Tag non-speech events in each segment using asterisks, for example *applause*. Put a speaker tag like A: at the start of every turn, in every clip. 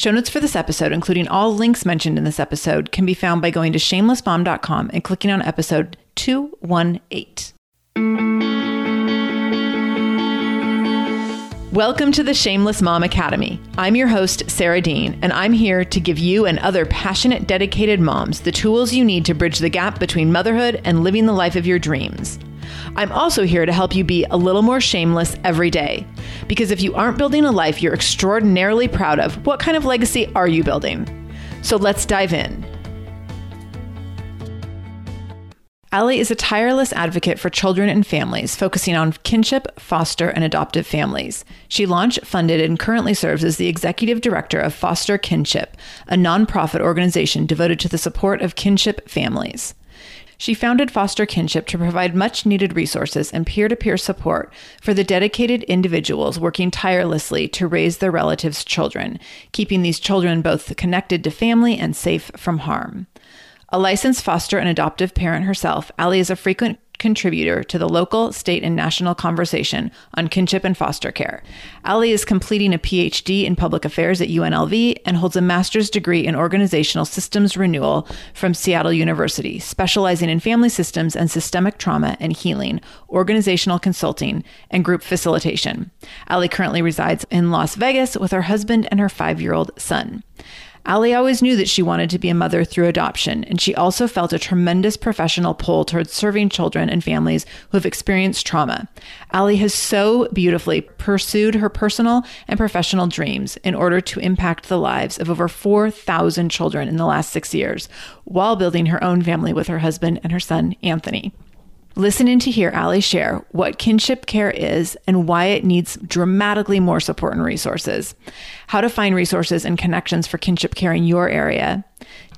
A: Show notes for this episode, including all links mentioned in this episode, can be found by going to shamelessmom.com and clicking on episode 218. Welcome to the Shameless Mom Academy. I'm your host, Sarah Dean, and I'm here to give you and other passionate, dedicated moms the tools you need to bridge the gap between motherhood and living the life of your dreams. I'm also here to help you be a little more shameless every day. Because if you aren't building a life you're extraordinarily proud of, what kind of legacy are you building? So let's dive in. Ali is a tireless advocate for children and families, focusing on kinship, foster, and adoptive families. She launched, funded, and currently serves as the executive director of Foster Kinship, a nonprofit organization devoted to the support of kinship families. She founded Foster Kinship to provide much needed resources and peer to peer support for the dedicated individuals working tirelessly to raise their relatives' children, keeping these children both connected to family and safe from harm. A licensed foster and adoptive parent herself, Ali is a frequent contributor to the local, state, and national conversation on kinship and foster care. Ali is completing a PhD in public affairs at UNLV and holds a master's degree in organizational systems renewal from Seattle University, specializing in family systems and systemic trauma and healing, organizational consulting, and group facilitation. Ali currently resides in Las Vegas with her husband and her five year old son. Ali always knew that she wanted to be a mother through adoption, and she also felt a tremendous professional pull towards serving children and families who have experienced trauma. Ali has so beautifully pursued her personal and professional dreams in order to impact the lives of over 4,000 children in the last six years, while building her own family with her husband and her son, Anthony. Listen in to hear Ali share what kinship care is and why it needs dramatically more support and resources, how to find resources and connections for kinship care in your area,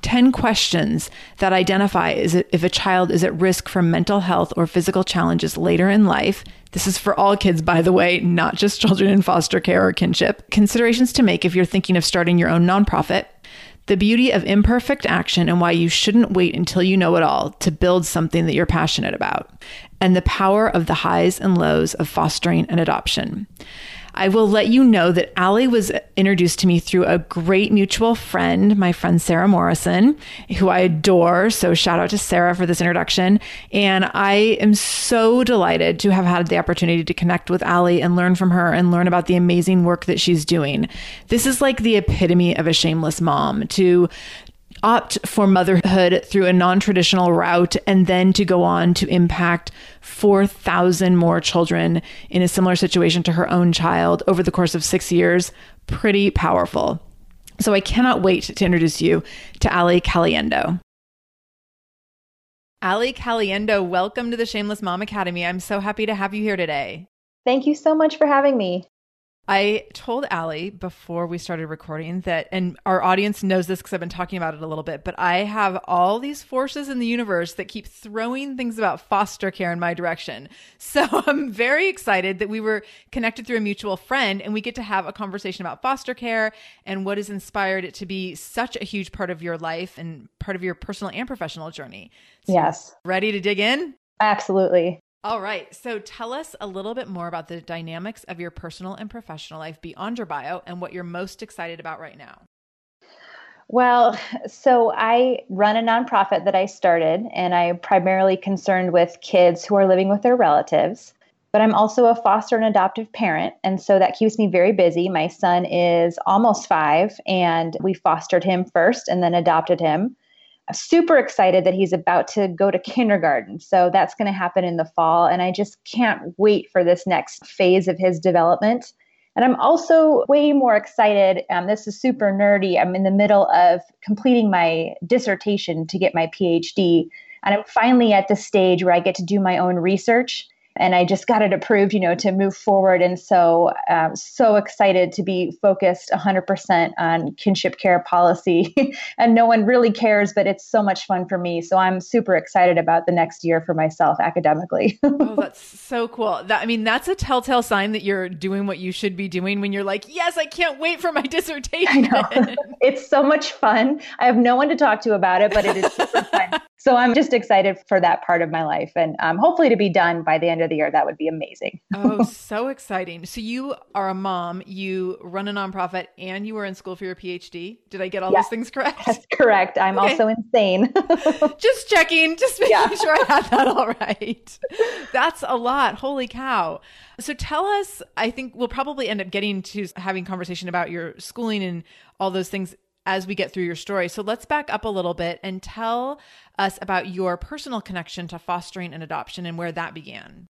A: 10 questions that identify if a child is at risk for mental health or physical challenges later in life. This is for all kids, by the way, not just children in foster care or kinship. Considerations to make if you're thinking of starting your own nonprofit the beauty of imperfect action and why you shouldn't wait until you know it all to build something that you're passionate about, and the power of the highs and lows of fostering and adoption. I will let you know that Ali was introduced to me through a great mutual friend, my friend Sarah Morrison, who I adore. So shout out to Sarah for this introduction. And I am so delighted to have had the opportunity to connect with Ali and learn from her and learn about the amazing work that she's doing. This is like the epitome of a shameless mom to opt for motherhood through a non traditional route and then to go on to impact 4,000 more children in a similar situation to her own child over the course of six years. Pretty powerful. So I cannot wait to introduce you to Ali Caliendo. Ali Caliendo, welcome to the Shameless Mom Academy. I'm so happy to have you here today.
B: Thank you so much for having me.
A: I told Ali before we started recording that, and our audience knows this because I've been talking about it a little bit, but I have all these forces in the universe that keep throwing things about foster care in my direction. *laughs* So I'm very excited that we were connected through a mutual friend and we get to have a conversation about foster care and what has inspired it to be such a huge part of your life and part of your personal and professional journey.
B: So yes.
A: Ready to dig in?
B: Absolutely.
A: All right. So tell us a little bit more about the dynamics of your personal and professional life beyond your bio and what you're most excited about right now.
B: Well, so I run a nonprofit that I started, and I'm primarily concerned with kids who are living with their relatives. But I'm also a foster and adoptive parent, and so that keeps me very busy. My son is almost five, and we fostered him first and then adopted him super excited that he's about to go to kindergarten. So that's going to happen in the fall. And I just can't wait for this next phase of his development. And I'm also way more excited. Um, this is super nerdy. I'm in the middle of completing my dissertation to get my PhD. And I'm finally at the stage where I get to do my own research and I just got it approved, you know, to move forward. And so, um, so excited to be focused 100% on kinship care policy. *laughs* and no one really cares, but it's so much fun for me. So I'm super excited about the next year for myself academically. *laughs*
A: oh, that's so cool. That, I mean, that's a telltale sign that you're doing what you should be doing when you're like, yes, I can't wait for my *laughs* dissertation.
B: it's so much fun. I have no one to talk to about it, but it is super fun. So I'm just excited for that part of my life and um, hopefully to be done by the end of the year. That would be amazing. *laughs*
A: oh, so exciting. So you are a mom, you run a nonprofit, and you were in school for your PhD. Did I get all yes, those things correct?
B: That's correct. I'm okay. also insane. *laughs*
A: just checking, just making yeah. sure I had that all right. That's a lot. Holy cow. So tell us, I think we'll probably end up getting to having conversation about your schooling and all those things as we get through your story. So let's back up a little bit and tell us about your personal connection to fostering and adoption and where that began.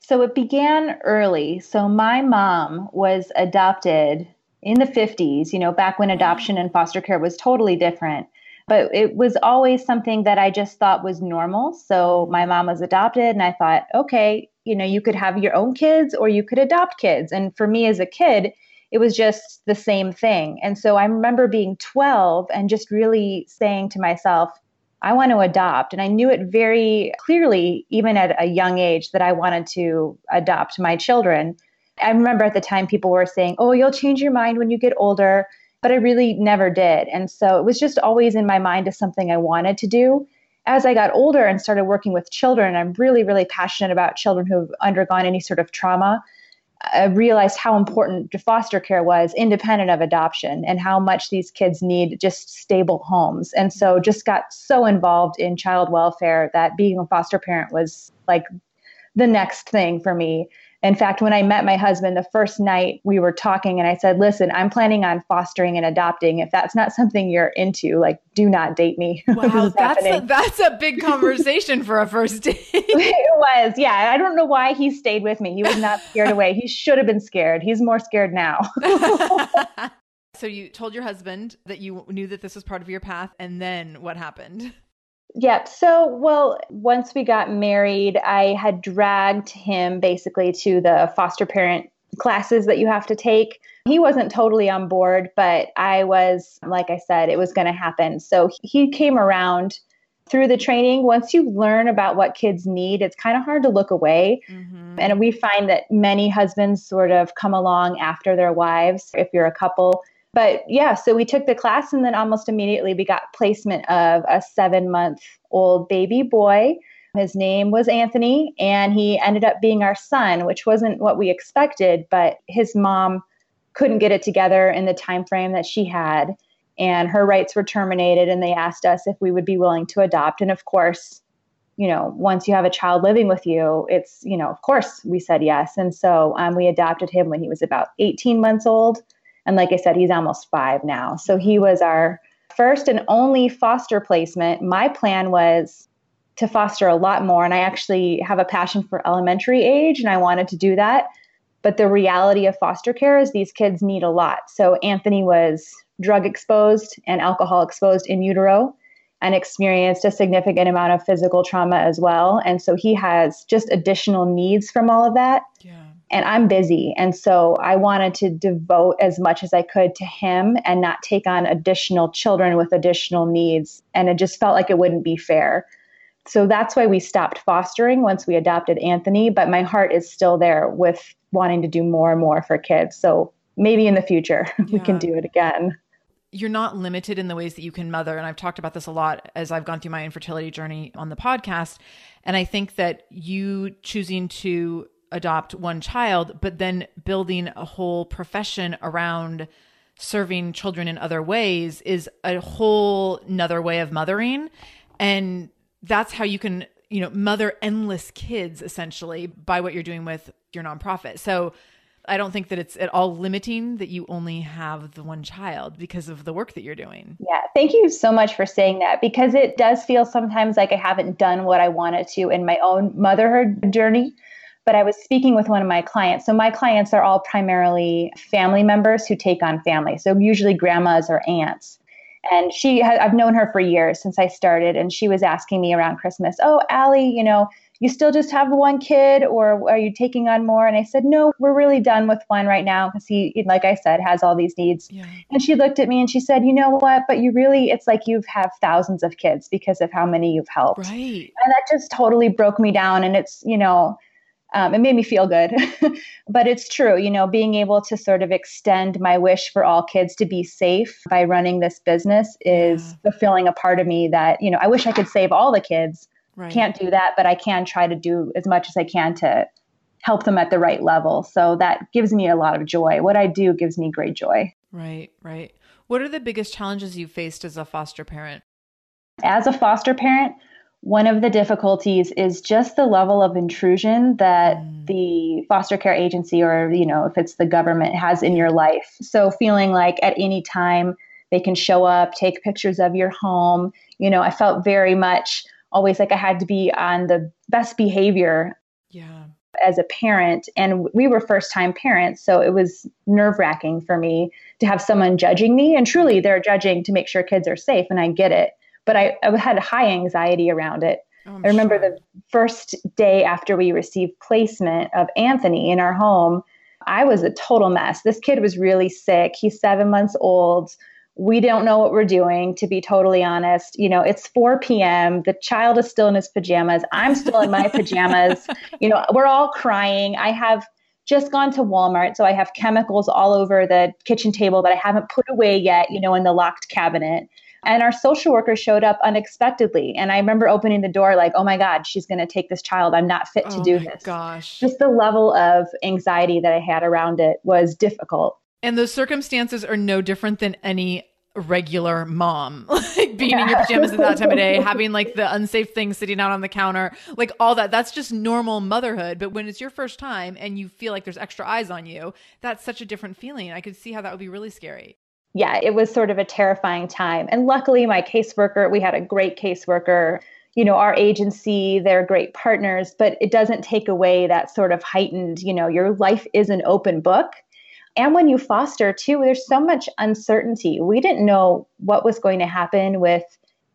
B: So it began early. So my mom was adopted in the 50s, you know, back when adoption and foster care was totally different. But it was always something that I just thought was normal. So my mom was adopted, and I thought, okay, you know, you could have your own kids or you could adopt kids. And for me as a kid, it was just the same thing. And so I remember being 12 and just really saying to myself, I want to adopt. And I knew it very clearly, even at a young age, that I wanted to adopt my children. I remember at the time people were saying, oh, you'll change your mind when you get older. But I really never did. And so it was just always in my mind as something I wanted to do. As I got older and started working with children, I'm really, really passionate about children who've undergone any sort of trauma. I realized how important foster care was independent of adoption and how much these kids need just stable homes. And so just got so involved in child welfare that being a foster parent was like the next thing for me. In fact, when I met my husband the first night, we were talking and I said, Listen, I'm planning on fostering and adopting. If that's not something you're into, like, do not date me. *laughs*
A: Wow, that's a, that's a big conversation for a first date. *laughs*
B: it was. Yeah. I don't know why he stayed with me. He was not scared away. He should have been scared. He's more scared now. *laughs*
A: so you told your husband that you knew that this was part of your path. And then what happened?
B: Yep. So, well, once we got married, I had dragged him basically to the foster parent classes that you have to take. He wasn't totally on board, but I was, like I said, it was going to happen. So he came around through the training. Once you learn about what kids need, it's kind of hard to look away. Mm-hmm. And we find that many husbands sort of come along after their wives if you're a couple but yeah, so we took the class and then almost immediately we got placement of a seven month old baby boy. His name was Anthony, and he ended up being our son, which wasn't what we expected, but his mom couldn't get it together in the time frame that she had and her rights were terminated and they asked us if we would be willing to adopt. And of course you know once you have a child living with you it's you know of course we said yes. And so um, we adopted him when he was about 18 months old and like I said, he's almost five now. So he was our first and only foster placement. My plan was to foster a lot more. And I actually have a passion for elementary age and I wanted to do that. But the reality of foster care is these kids need a lot. So Anthony was drug exposed and alcohol exposed in utero and experienced a significant amount of physical trauma as well. And so he has just additional needs from all of that. Yeah. And I'm busy. And so I wanted to devote as much as I could to him and not take on additional children with additional needs. And it just felt like it wouldn't be fair. So that's why we stopped fostering once we adopted Anthony. But my heart is still there with wanting to do more and more for kids. So maybe in the future yeah. *laughs* we can do it again
A: you're not limited in the ways that you can mother. And I've talked about this a lot as I've gone through my infertility journey on the podcast. And I think that you choosing to adopt one child, but then building a whole profession around serving children in other ways is a whole another way of mothering. And that's how you can, you know, mother endless kids essentially by what you're doing with your nonprofit. So I don't think that it's at all limiting that you only have the one child because of the work that you're doing.
B: Yeah, thank you so much for saying that because it does feel sometimes like I haven't done what I wanted to in my own motherhood journey. But I was speaking with one of my clients. So, my clients are all primarily family members who take on family. So, usually grandmas or aunts. And she, I've known her for years since I started. And she was asking me around Christmas, Oh, Ali, you know, you still just have one kid or are you taking on more? And I said, no, we're really done with one right now because he, like I said, has all these needs. Yeah. And she looked at me and she said, you know what? But you really, it's like you have thousands of kids because of how many you've helped.
A: Right.
B: And that just totally broke me down. And it's, you know, um, it made me feel good. *laughs* but it's true, you know, being able to sort of extend my wish for all kids to be safe by running this business is yeah. fulfilling a part of me that, you know, I wish I could save all the kids Right. Can't do that, but I can try to do as much as I can to help them at the right level. So that gives me a lot of joy. What I do gives me great joy.
A: Right, right. What are the biggest challenges you've faced as a foster parent?
B: As a foster parent, one of the difficulties is just the level of intrusion that mm. the foster care agency or, you know, if it's the government has in your life. So feeling like at any time they can show up, take pictures of your home. You know, I felt very much always like I had to be on the best behavior.
A: Yeah.
B: As a parent, and we were first time parents, so it was nerve wracking for me to have someone judging me. And truly, they're judging to make sure kids are safe, and I get it. But I, I had high anxiety around it. Oh, I remember sure. the first day after we received placement of Anthony in our home, I was a total mess. This kid was really sick. He's seven months old we don't know what we're doing to be totally honest you know it's 4 p.m the child is still in his pajamas i'm still in my pajamas *laughs* you know we're all crying i have just gone to walmart so i have chemicals all over the kitchen table that i haven't put away yet you know in the locked cabinet and our social worker showed up unexpectedly and i remember opening the door like oh my god she's going to take this child i'm not fit to
A: oh
B: do this
A: gosh
B: just the level of anxiety that i had around it was difficult
A: and those circumstances are no different than any regular mom, *laughs* like being yeah. in your pajamas at that time of day, *laughs* having like the unsafe things sitting out on the counter, like all that. That's just normal motherhood. But when it's your first time and you feel like there's extra eyes on you, that's such a different feeling. I could see how that would be really scary.
B: Yeah, it was sort of a terrifying time. And luckily, my caseworker, we had a great caseworker. You know, our agency, they're great partners, but it doesn't take away that sort of heightened, you know, your life is an open book and when you foster too, there's so much uncertainty. We didn't know what was going to happen with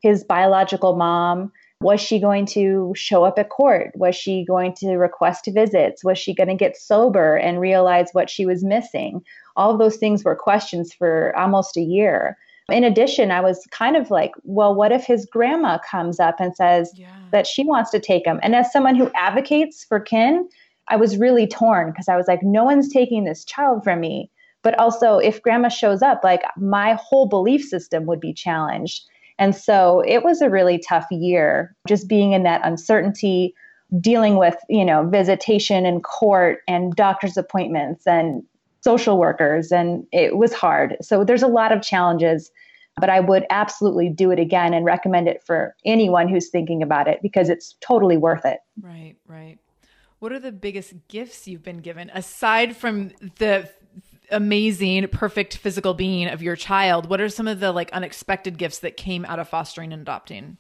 B: his biological mom. Was she going to show up at court? Was she going to request visits? Was she going to get sober and realize what she was missing? All of those things were questions for almost a year. In addition, I was kind of like, well, what if his grandma comes up and says yeah. that she wants to take him? And as someone who advocates for kin, I was really torn because I was like, no one's taking this child from me. But also, if grandma shows up, like my whole belief system would be challenged. And so it was a really tough year, just being in that uncertainty, dealing with, you know, visitation and court and doctor's appointments and social workers. And it was hard. So there's a lot of challenges, but I would absolutely do it again and recommend it for anyone who's thinking about it because it's totally worth it.
A: Right, right what are the biggest gifts you've been given aside from the amazing perfect physical being of your child what are some of the like unexpected gifts that came out of fostering and adopting?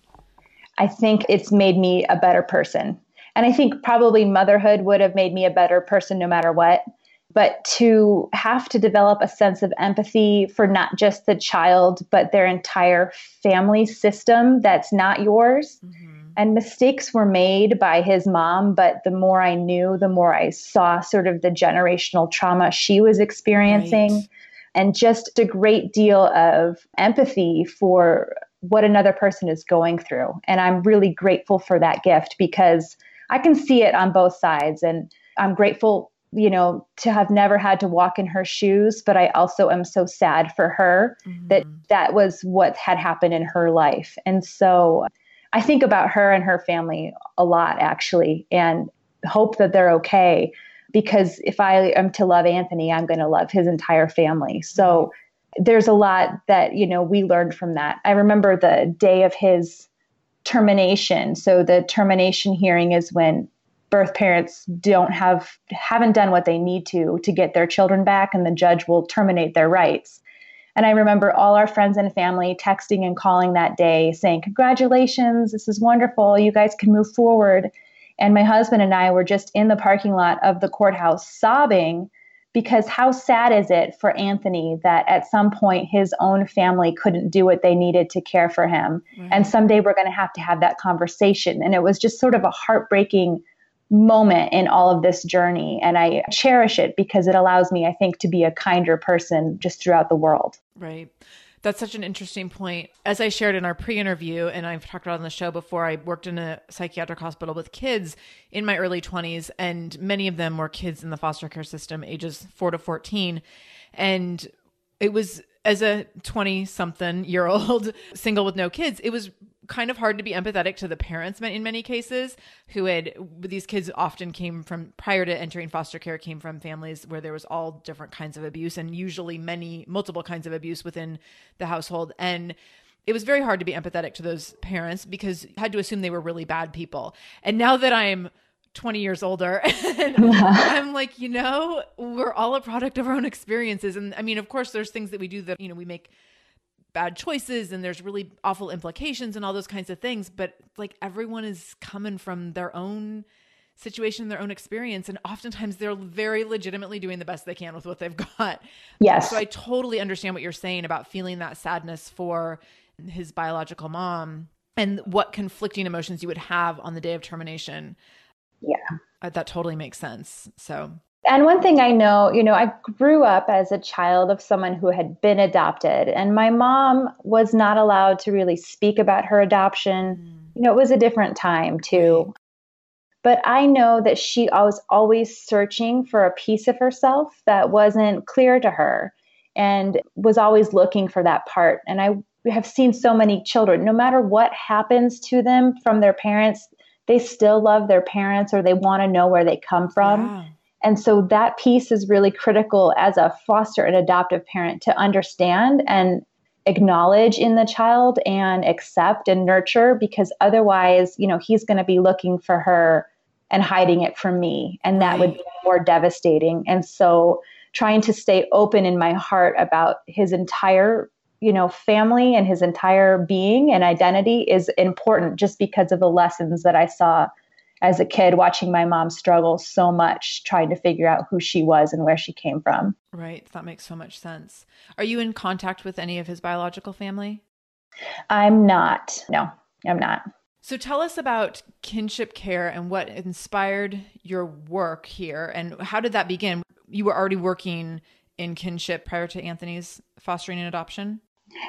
B: I think it's made me a better person. And i think probably motherhood would have made me a better person no matter what. But to have to develop a sense of empathy for not just the child but their entire family system that's not yours mm-hmm and mistakes were made by his mom, but the more I knew, the more I saw sort of the generational trauma she was experiencing. Right. And just a great deal of empathy for what another person is going through. And I'm really grateful for that gift because I can see it on both sides. And I'm grateful, you know, to have never had to walk in her shoes, but I also am so sad for her mm-hmm. that that was what had happened in her life. And so I think about her and her family a lot, actually, and hope that they're okay. Because if I am to love Anthony, I'm going to love his entire family. So mm-hmm. there's a lot that, you know, we learned from that. I remember the day of his termination. So the termination hearing is when birth parents don't have haven't done what they need to to get their children back and the judge will terminate their rights and I remember all our friends and family texting and calling that day saying, Congratulations, this is wonderful. You guys can move forward. And my husband and I were just in the parking lot of the courthouse sobbing because how sad is it for Anthony that at some point his own family couldn't do what they needed to care for him? Right. And someday we're going to have to have that conversation. And it was just sort of a heartbreaking moment in all of this journey. And I cherish it because it allows me, I think, to be a kinder person just throughout the world.
A: Right. That's such an interesting point. As I shared in our pre interview, and I've talked about on the show before, I worked in a psychiatric hospital with kids in my early 20s, and many of them were kids in the foster care system, ages four to 14. And it was as a 20 something year old *laughs* single with no kids, it was kind of hard to be empathetic to the parents in many cases who had these kids often came from prior to entering foster care came from families where there was all different kinds of abuse and usually many multiple kinds of abuse within the household. And it was very hard to be empathetic to those parents because you had to assume they were really bad people. And now that i'm 20 years older *laughs* and *laughs* i'm like you know we're all a product of our own experiences. And i mean of course there's things that we do that you know we make bad choices and there's really awful implications and all those kinds of things but like everyone is coming from their own situation their own experience and oftentimes they're very legitimately doing the best they can with what they've got.
B: Yes.
A: So i totally understand what you're saying about feeling that sadness for his biological mom and what conflicting emotions you would have on the day of termination.
B: Yeah.
A: Uh, that totally makes sense. So
B: and one thing I know, you know, I grew up as a child of someone who had been adopted, and my mom was not allowed to really speak about her adoption. Mm. You know, it was a different time too. But I know that she was always searching for a piece of herself that wasn't clear to her and was always looking for that part. And I have seen so many children, no matter what happens to them from their parents, they still love their parents or they want to know where they come from. Yeah and so that piece is really critical as a foster and adoptive parent to understand and acknowledge in the child and accept and nurture because otherwise, you know, he's going to be looking for her and hiding it from me. And that right. would be more devastating. And so trying to stay open in my heart about his entire you know family and his entire being and identity is important just because of the lessons that i saw as a kid watching my mom struggle so much trying to figure out who she was and where she came from.
A: Right. That makes so much sense. Are you in contact with any of his biological family?
B: I'm not. No, I'm not.
A: So tell us about kinship care and what inspired your work here and how did that begin? You were already working in kinship prior to Anthony's fostering and adoption?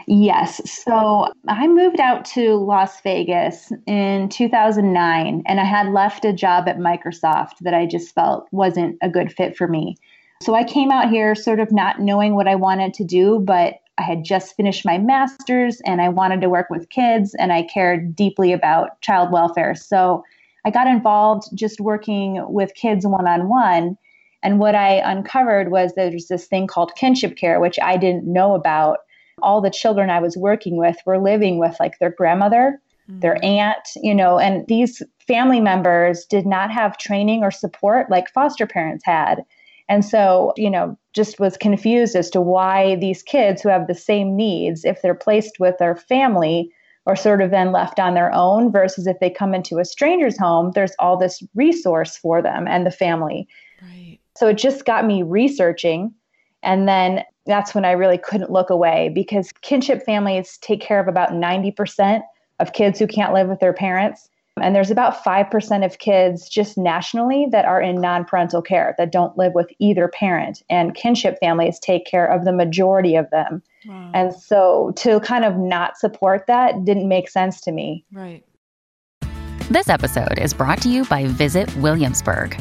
B: Yes. So I moved out to Las Vegas in 2009, and I had left a job at Microsoft that I just felt wasn't a good fit for me. So I came out here sort of not knowing what I wanted to do, but I had just finished my master's and I wanted to work with kids and I cared deeply about child welfare. So I got involved just working with kids one on one. And what I uncovered was there's this thing called kinship care, which I didn't know about all the children I was working with were living with like their grandmother, mm-hmm. their aunt, you know, and these family members did not have training or support like foster parents had. And so, you know, just was confused as to why these kids who have the same needs, if they're placed with their family, are sort of then left on their own versus if they come into a stranger's home, there's all this resource for them and the family. Right. So it just got me researching. And then that's when I really couldn't look away because kinship families take care of about 90% of kids who can't live with their parents. And there's about 5% of kids just nationally that are in non parental care that don't live with either parent. And kinship families take care of the majority of them. Wow. And so to kind of not support that didn't make sense to me.
A: Right.
C: This episode is brought to you by Visit Williamsburg.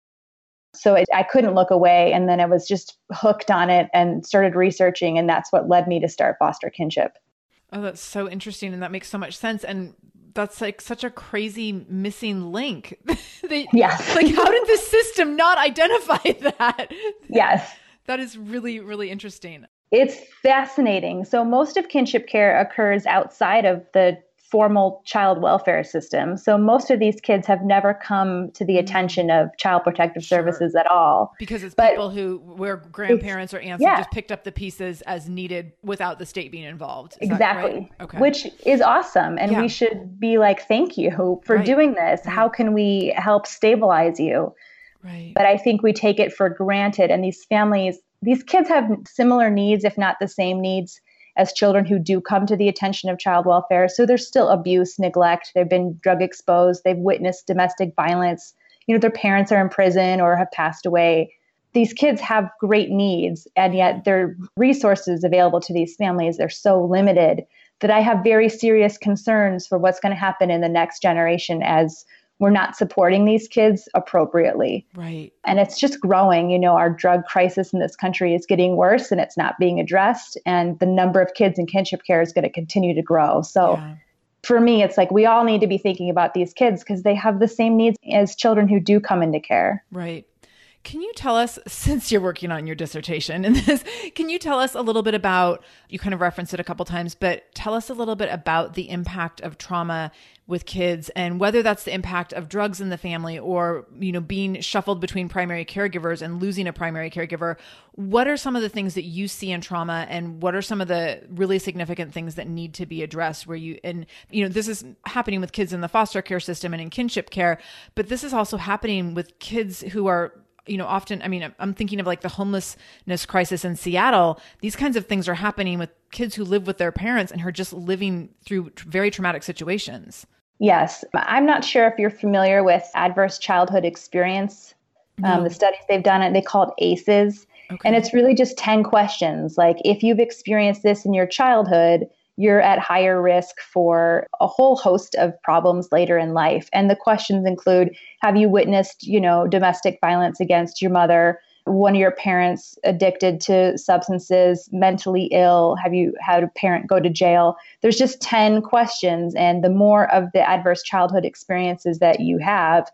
B: So it, I couldn't look away. And then I was just hooked on it and started researching. And that's what led me to start Foster Kinship.
A: Oh, that's so interesting. And that makes so much sense. And that's like such a crazy missing link. *laughs*
B: they, yes. *laughs*
A: Like, how did the system not identify *laughs* that?
B: Yes.
A: That is really, really interesting.
B: It's fascinating. So, most of kinship care occurs outside of the formal child welfare system. So most of these kids have never come to the mm. attention of child protective sure. services at all.
A: Because it's but people who where grandparents or aunts yeah. just picked up the pieces as needed without the state being involved.
B: Is exactly. Right? Okay. Which is awesome. And yeah. we should be like, thank you for right. doing this. Right. How can we help stabilize you?
A: Right.
B: But I think we take it for granted. And these families, these kids have similar needs, if not the same needs as children who do come to the attention of child welfare. So there's still abuse, neglect. They've been drug exposed. They've witnessed domestic violence. You know, their parents are in prison or have passed away. These kids have great needs, and yet their resources available to these families are so limited that I have very serious concerns for what's going to happen in the next generation as we're not supporting these kids appropriately.
A: Right.
B: And it's just growing. You know, our drug crisis in this country is getting worse and it's not being addressed. And the number of kids in kinship care is going to continue to grow. So yeah. for me, it's like we all need to be thinking about these kids because they have the same needs as children who do come into care.
A: Right. Can you tell us, *laughs* since you're working on your dissertation in this, can you tell us a little bit about, you kind of referenced it a couple times, but tell us a little bit about the impact of trauma with kids and whether that's the impact of drugs in the family or, you know, being shuffled between primary caregivers and losing a primary caregiver. What are some of the things that you see in trauma and what are some of the really significant things that need to be addressed where you, and, you know, this is happening with kids in the foster care system and in kinship care, but this is also happening with kids who are you know, often, I mean, I'm thinking of like the homelessness crisis in Seattle. These kinds of things are happening with kids who live with their parents and are just living through very traumatic situations.
B: Yes. I'm not sure if you're familiar with adverse childhood experience. Um, no. Um, the studies they've done, it, they call it ACEs. Okay. And it's really just 10 questions. Like, if you've experienced this in your childhood, you're at higher risk for a whole host of problems later in life. And the questions include Have you witnessed, you know, domestic violence against your mother? One of your parents addicted to substances, mentally ill? Have you had a parent go to jail? There's just 10 questions. And the more of the adverse childhood experiences that you have,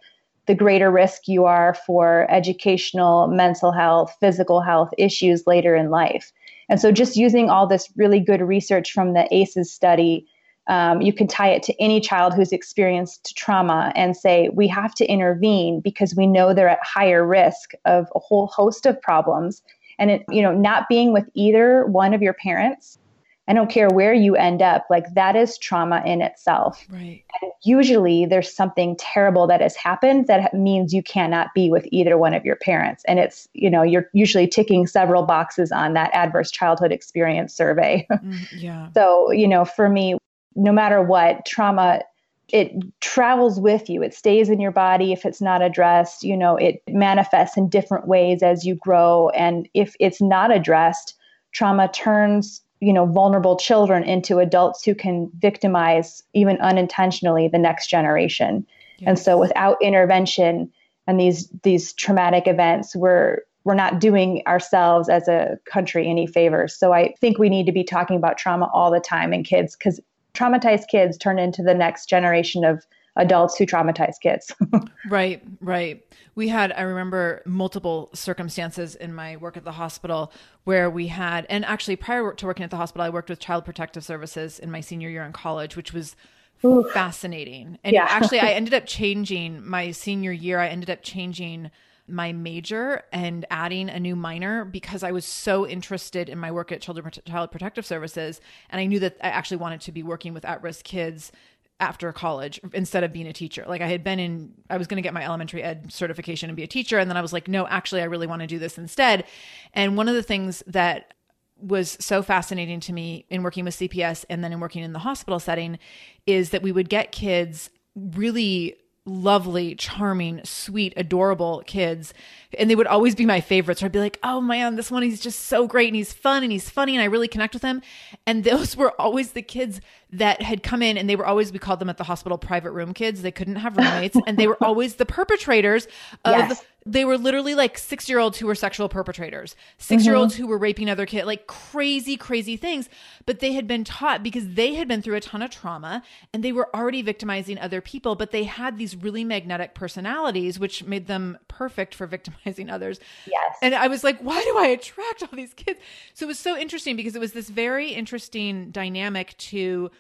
B: the greater risk you are for educational, mental health, physical health issues later in life. And so, just using all this really good research from the ACEs study, um, you can tie it to any child who's experienced trauma and say, we have to intervene because we know they're at higher risk of a whole host of problems. And it, you know, not being with either one of your parents I don't care where you end up, like that is trauma in itself.
A: Right.
B: And usually there's something terrible that has happened that means you cannot be with either one of your parents. And it's, you know, you're usually ticking several boxes on that adverse childhood experience survey. *laughs*
A: Mm, yeah.
B: so, you know, for me, no matter what, trauma it travels with you. It stays in your body if it's not addressed. You know, it manifests in different ways as you grow. And if it's not addressed, trauma turns you know vulnerable children into adults who can victimize even unintentionally the next generation yes. and so without intervention and these these traumatic events we're we're not doing ourselves as a country any favors. So I think we need to be talking about trauma all the time in kids because traumatized kids turn into the next generation of adults who traumatize kids. *laughs*
A: right, right. We had, I remember multiple circumstances in my work at the hospital where we had, and actually prior to working at the hospital, I worked with Child Protective Services in my senior year in college, which was Ooh. fascinating. And yeah. actually, I *laughs* ended up changing my senior year, I ended up changing my major and adding a new minor because I was so interested in my work at Children Child Protective Services and I knew that I actually wanted to be working with at-risk kids after college instead of being a teacher. Like I had been in I was going to get my elementary ed certification and be a teacher and then I was like no, actually I really want to do this instead. And one of the things that was so fascinating to me in working with CPS and then in working in the hospital setting is that we would get kids really lovely, charming, sweet, adorable kids. And they would always be my favorites. I'd be like, oh man, this one, he's just so great and he's fun and he's funny and I really connect with him. And those were always the kids that had come in and they were always, we called them at the hospital private room kids. They couldn't have roommates and they were *laughs* always the perpetrators of yes they were literally like six year olds who were sexual perpetrators, 6 year olds mm-hmm. who were raping other kids, like crazy, crazy things. But they had been taught because they had been through a ton of trauma and they were already victimizing other people, but they had these really magnetic personalities, which made them perfect for *laughs* victimizing others.
B: Yes.
A: And I was like, why do I attract all these kids? So it was so interesting because it was this very interesting dynamic to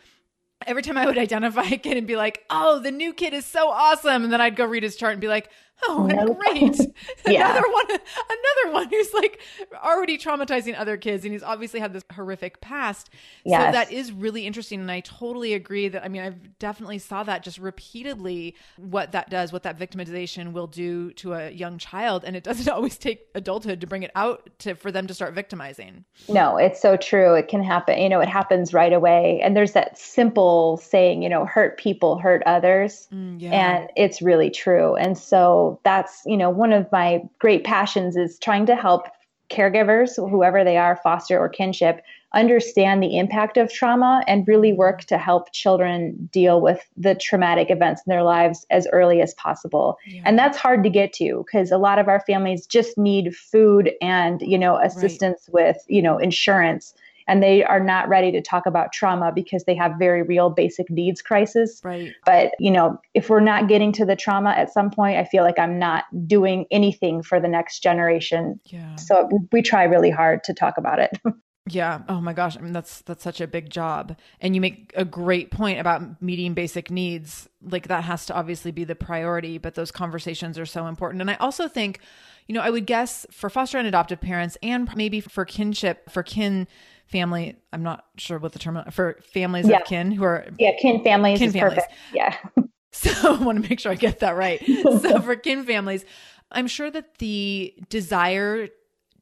A: every time I would *laughs* identify a kid and be like, oh, the new kid is so awesome. And then I'd go read his chart and be like, Oh, nope. great. *laughs* yeah. Another one another one who's like already traumatizing other kids and he's obviously had this horrific past. Yes. So that is really interesting and I totally agree that I mean I've definitely saw that just repeatedly what that does, what that victimization will do to a young child and it doesn't *laughs* always take adulthood to bring it out to for them to start victimizing.
B: No, it's so true. It can happen, you know, it happens right away. And there's that simple saying, you know, hurt people hurt others. Mm, yeah. And it's really true. And so that's, you know, one of my great passions is trying to help caregivers, whoever they are, foster or kinship, understand the impact of trauma and really work to help children deal with the traumatic events in their lives as early as possible. Yeah. And that's hard to get to because a lot of our families just need food and, you know, assistance right. with, you know, insurance and they are not ready to talk about trauma because they have very real basic needs crisis.
A: Right.
B: But, you know, if we're not getting to the trauma at some point, I feel like I'm not doing anything for the next generation. Yeah. So we try really hard to talk about it. *laughs*
A: Yeah. Oh my gosh. I mean, that's that's such a big job. And you make a great point about meeting basic needs. Like that has to obviously be the priority, but those conversations are so important. And I also think, you know, I would guess for foster and adoptive parents and maybe for kinship, for kin family. I'm not sure what the term for families yeah. of kin who are
B: yeah kin families kin families. Perfect. Yeah. *laughs*
A: so *laughs* I want to make sure I get that right. *laughs* so for kin families, I'm sure that the desire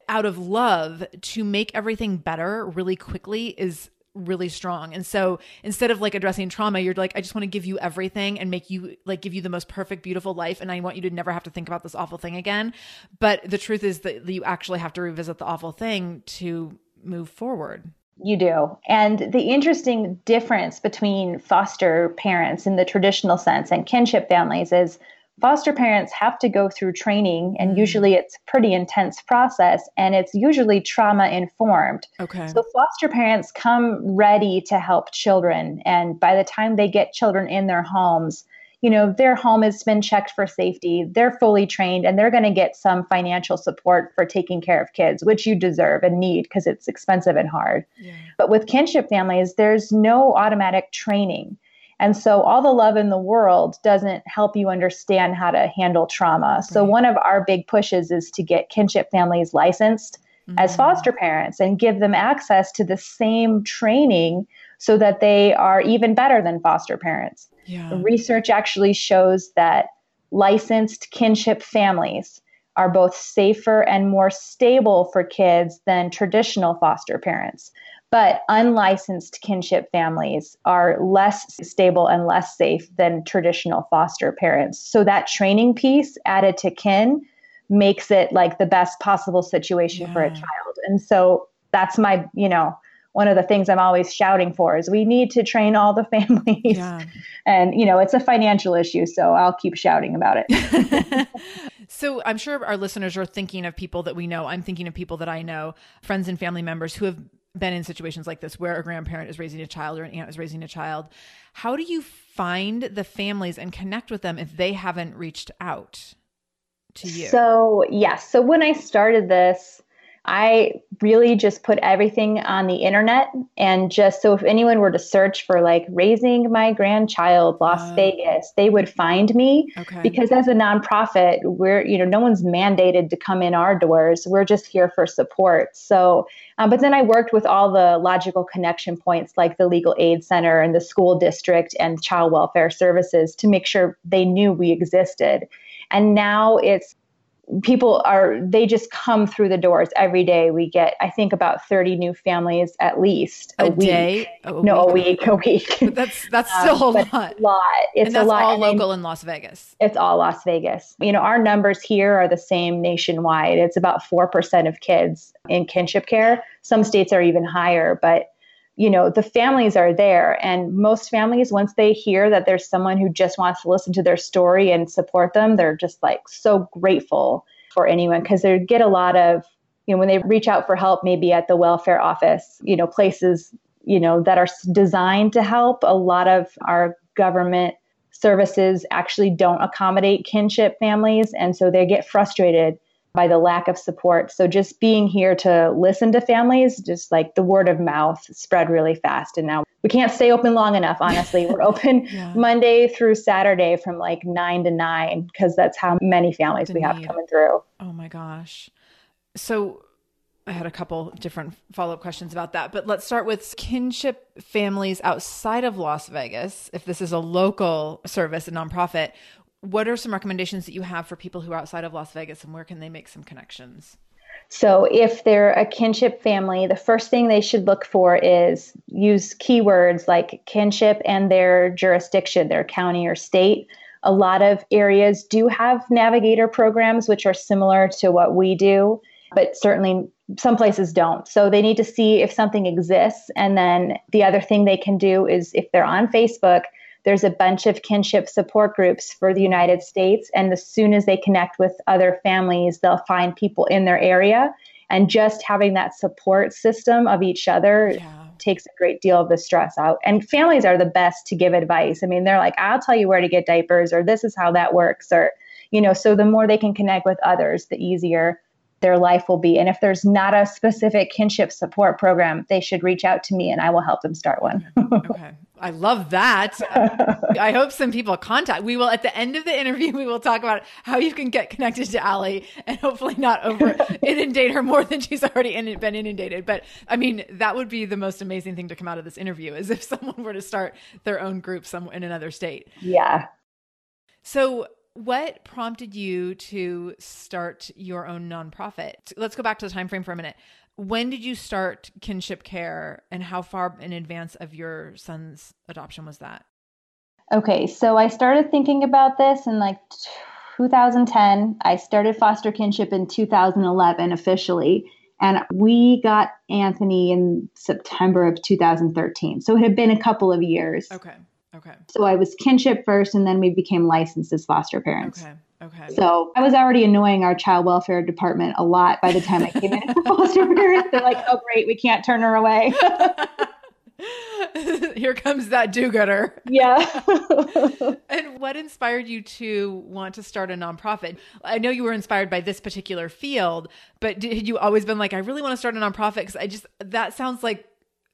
A: out of love to make everything better really quickly is really strong. And so instead of like addressing trauma, you're like, I just want to give you everything and make you like give you the most perfect, beautiful life. And I want you to never have to think about this awful thing again. But the truth is that you actually have to revisit the awful thing to move forward.
B: You do. And the interesting difference between foster parents in the traditional sense and kinship families is foster parents have to go through training and mm. usually it's a pretty intense process and it's usually trauma informed.
A: Okay.
B: So foster parents come ready to help children and by the time they get children in their homes, you know, their home has been checked for safety, they're fully trained, and they're going to get some financial support for taking care of kids, which you deserve and need because it's expensive and hard. Yeah. But with kinship families, there's no automatic training. And so all the love in the world doesn't help you understand how to handle trauma. Right. So one of our big pushes is to get kinship families licensed mm-hmm. as foster parents and give them access to the same training so that they are even better than foster parents. Yeah. Research actually shows that licensed kinship families are both safer and more stable for kids than traditional foster parents. But unlicensed kinship families are less stable and less safe than traditional foster parents. So that training piece added to kin makes it like the best possible situation yeah. for a child. And so that's my, you know, one of the things I'm always shouting for is we need to train all the *laughs* families. Yeah. And, you know, it's a financial issue, so I'll keep shouting about it. *laughs*
A: So I'm sure our listeners are thinking of people that we know. I'm thinking of people that I know, friends and family members who have been in situations like this where a grandparent is raising a child or an aunt is raising a child. How do you find the families and connect with them if they haven't reached out to you?
B: So, yes. So when I started this, I really just put everything on the internet. And just so if anyone were to search for like raising my grandchild, Las uh, Vegas, they would find me. Okay. Because as a nonprofit, we're, you know, no one's mandated to come in our doors. We're just here for support. So, um, but then I worked with all the logical connection points like the Legal Aid Center and the school district and child welfare services to make sure they knew we existed. And now it's people are they just come through the doors every day. We get i think about 30 new families at least
A: a,
B: a
A: week. day?
B: A no week. a week? a
A: week. That's that's still um, a lot.
B: a lot. It's
A: and that's
B: a lot.
A: all local in las vegas.
B: It's all las vegas. You know our numbers here are the same nationwide. It's about 4% of kids in kinship care. Some states are even higher but you know the families are there. And most families once they hear that there's someone who just wants to listen to their story and support them they're just like so grateful for anyone because they get a lot of you know when they reach out for help maybe at the welfare office you know places you know that are designed to help a lot of our government services actually don't accommodate kinship families. And so they get frustrated by the lack of support. So just being here to listen to families, just like the word of mouth spread really fast. And now we can't stay open long enough, honestly. We're *laughs* open yeah. Monday through Saturday from like nine to nine because that's how many families we have coming through.
A: Oh my gosh. So I had a couple different follow up questions about that, but let's start with kinship families outside of Las Vegas. If this is a local service, a nonprofit, what are some recommendations that you have for people who are outside of Las Vegas and where can they make some connections?
B: So, if they're a kinship family, the first thing they should look for is use keywords like kinship and their jurisdiction, their county or state. A lot of areas do have navigator programs, which are similar to what we do, but certainly some places don't. So, they need to see if something exists. And then the other thing they can do is if they're on Facebook, there's a bunch of kinship support groups for the United States. And as soon as they connect with other families, they'll find people in their area. And just having that support system of each other yeah. takes a great deal of the stress out. And families are the best to give advice. I mean, they're like, I'll tell you where to get diapers, or this is how that works, or, you know, so the more they can connect with others, the easier their life will be. And if there's not a specific kinship support program, they should reach out to me and I will help them start one.
A: okay. I love that. *laughs* I hope some people contact. We will at the end of the interview we will talk about how you can get connected to Ali and hopefully not over *laughs* inundate her more than she's already in, been inundated. But I mean, that would be the most amazing thing to come out of this interview is if *laughs* someone were to start their own group somewhere in another state.
B: Yeah.
A: So what prompted you to start your own nonprofit? Let's go back to the time frame for a minute. When did you start kinship care and how far in advance of your son's adoption was that?
B: Okay, so I started thinking about this in like 2010. I started foster kinship in 2011 officially, and we got Anthony in September of 2013. So it had been a couple of years.
A: Okay. Okay.
B: So I was kinship first, and then we became licensed as foster parents.
A: Okay. Okay.
B: So I was already annoying our child welfare department a lot by the time I came in as foster *laughs* parent. They're like, "Oh, great, we can't turn her away." *laughs*
A: Here comes that do-gooder.
B: Yeah. *laughs*
A: and what inspired you to want to start a nonprofit? I know you were inspired by this particular field, but did you always been like, I really want to start a nonprofit? Because I just that sounds like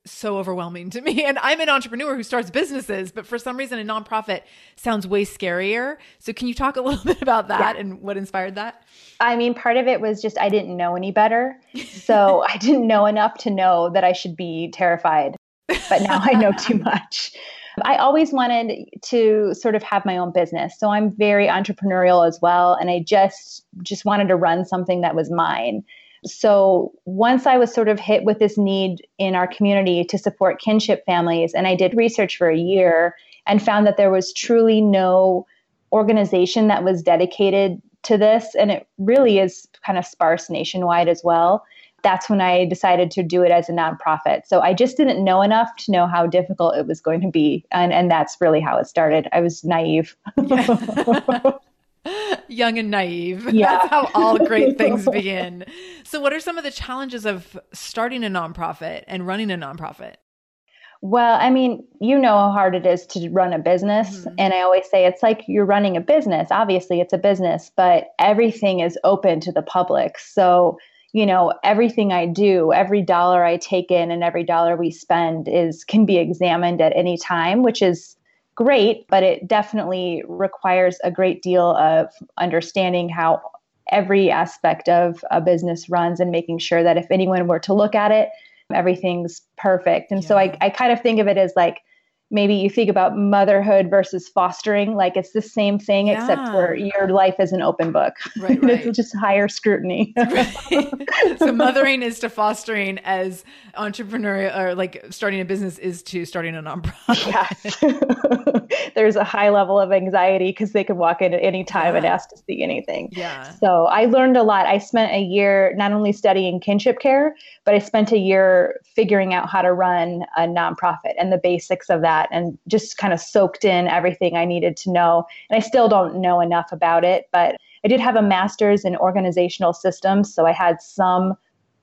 A: so overwhelming to *laughs* me. And I'm an entrepreneur who starts businesses, but for some reason, a nonprofit sounds way scarier. So, can you talk a *laughs* little bit about that yeah. and what inspired that?
B: I mean, part of it was just I didn't know any better. So, *laughs* I didn't know enough to know that I should be terrified. But now I know too much. I always wanted to sort of have my own business. So I'm very entrepreneurial as well and I just just wanted to run something that was mine. So once I was sort of hit with this need in our community to support kinship families, and I did research for a year and found that there was truly no organization that was dedicated to this, and it really is kind of sparse nationwide as well. That's when I decided to do it as a nonprofit. So I just didn't know enough to know how difficult it was going to be. And, and that's really how it started. I was naive. *laughs* *laughs*
A: young and naive. *laughs*
B: Yeah.
A: That's how all great *laughs* things begin. So, what are some of the challenges of starting a nonprofit and running a nonprofit?
B: Well, I mean, you know how hard it is to run a business. Mm-hmm. And I always say it's like you're running a business. Obviously, it's a business, but everything is open to the public. So, you know, everything I do, every dollar I take in and every dollar we spend is can be examined at any time, which is great, but it definitely requires a great deal of understanding how every aspect of a business runs and making sure that if anyone were to look at it, everything's perfect. And yeah. so I, I kind of think of it as like maybe you think about motherhood versus fostering, like it's the same thing, yeah. except for your life is an open book.
A: Right, *laughs* right.
B: it's just higher scrutiny. *laughs*
A: right. So mothering is to fostering as entrepreneurial or like starting a business is to starting a nonprofit. *laughs*
B: Yes. There's a high level of anxiety because they can walk in at any time yeah. and ask to see anything.
A: Yeah.
B: So I learned a lot. I spent a year not only studying kinship care, but I spent a year figuring out how to run a nonprofit and the basics of that that and just kind of soaked in everything I needed to know. And I still don't know enough about it, but I did have a master's in organizational systems. So I had some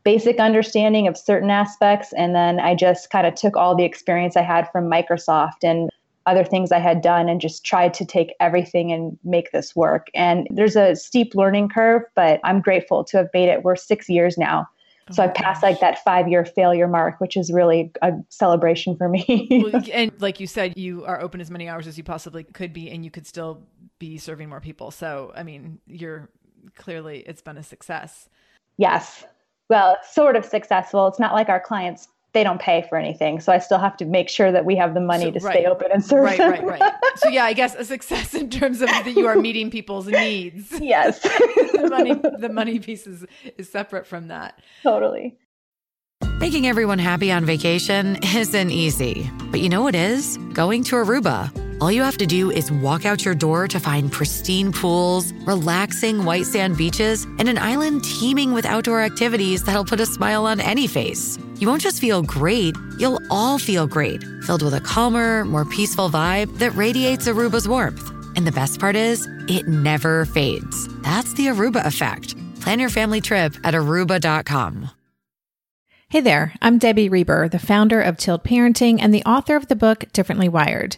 B: basic understanding of certain aspects. And then I just kind of took all the experience I had from Microsoft and other things I had done and just tried to take everything and make this work. And there's a steep learning curve, but I'm grateful to have made it. We're six years now so I oh passed like that five year failure mark, which is really a celebration for me. *laughs*
A: and like you said, you are open as many hours as you possibly could be, and you could still be serving more people. So, I mean, you're clearly, it's been a success.
B: Yes. Well, sort of successful. It's not like our clients they don't pay for anything. So I still have to make sure that we have the money so, to right. stay open and serve.
A: Right, them. right, right. So yeah, I guess a success in terms of that you are meeting people's *laughs* needs.
B: Yes. *laughs*
A: the money the money piece is, is separate from that.
B: Totally.
D: Making everyone happy on vacation isn't easy. But you know what is? Going to Aruba. All you have to do is walk out your door to find pristine pools, relaxing white sand beaches, and an island teeming with outdoor activities that'll put a smile on any face. You won't just feel great, you'll all feel great, filled with a calmer, more peaceful vibe that radiates Aruba's warmth. And the best part is, it never fades. That's the Aruba effect. Plan your family trip at aruba.com.
E: Hey there, I'm Debbie Reber, the founder of Tilt Parenting and the author of the book Differently Wired.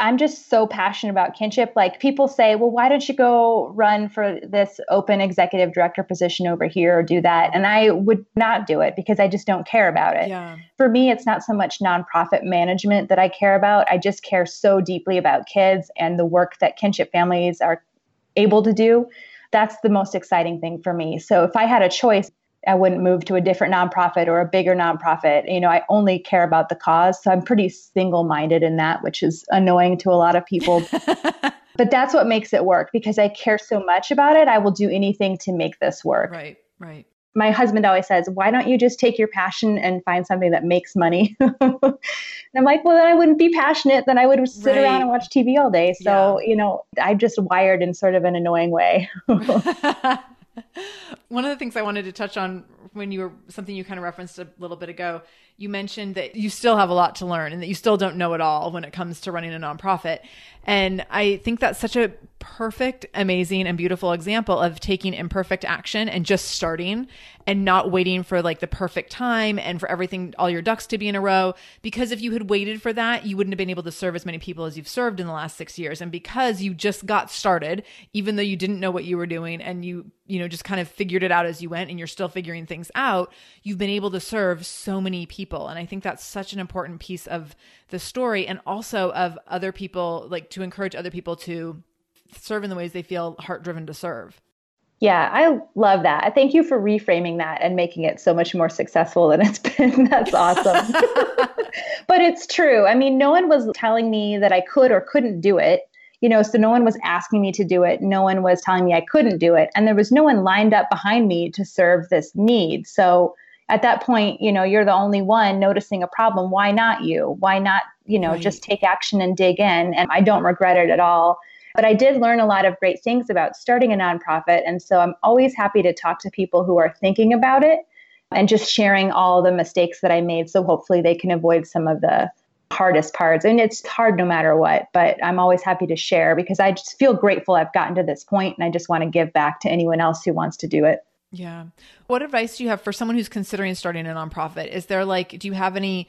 B: I'm just so passionate about kinship. Like people say, well, why don't you go run for this open executive director position over here or do that? And I would not do it because I just don't care about it.
A: Yeah.
B: For me, it's not so much nonprofit management that I care about. I just care so deeply about kids and the work that kinship families are able to do that's the most exciting thing for me. So if I had a choice, I wouldn't move to a different nonprofit or a bigger nonprofit. You know, I only care about the cause. So I'm pretty single minded in that, which is annoying to a lot of people. *laughs* but that's what makes it work because I care so much about it. I will do anything to make this work.
A: Right, right
B: my husband always says, why don't you just take your passion and find something that makes money? *laughs* and I'm like, well, then I wouldn't be passionate. Then I would sit right. around and watch TV all day. So, yeah. you know, I'm just wired in sort of an annoying way. *laughs* *laughs*
A: One of the things I wanted to touch on when you were something you kind of referenced a little bit ago, you mentioned that you still have a lot to learn and that you still don't know it all when it comes to running a nonprofit. And I think that's such a perfect, amazing, and beautiful example of taking imperfect action and just starting and not waiting for like the perfect time and for everything, all your ducks to be in a row. Because if you had waited for that, you wouldn't have been able to serve as many people as you've served in the last six years. And because you just got started, even though you didn't know what you were doing and you, you know, just kind of figured it out as you went and you're still figuring things out, you've been able to serve so many people. And I think that's such an important piece of the story and also of other people, like to encourage other people to serve in the ways they feel heart driven to serve.
B: Yeah, I love that. Thank you for reframing that and making it so much more successful than it's *laughs* been. That's awesome. *laughs* but it's true. I mean, no one was telling me that I could or couldn't do it. You know, so no one was asking me to do it. No one was telling me I couldn't do it. And there was no one lined up behind me to serve this need. So at that point, you know, you're the only one noticing a problem. Why not you? Why not, you know, right. just take action and dig in? And I don't regret it at all. But I did learn a lot of great things about starting a nonprofit. And so I'm always happy to talk to people who are thinking about it and just sharing all the mistakes that I made. So hopefully they can avoid some of the hardest parts. And it's hard no matter what, but I'm always happy to share because I just feel grateful I've gotten to this point and I just want to give back to anyone else who wants to do it.
A: Yeah. What advice do you have for someone who's considering starting a nonprofit? Is there like, do you have any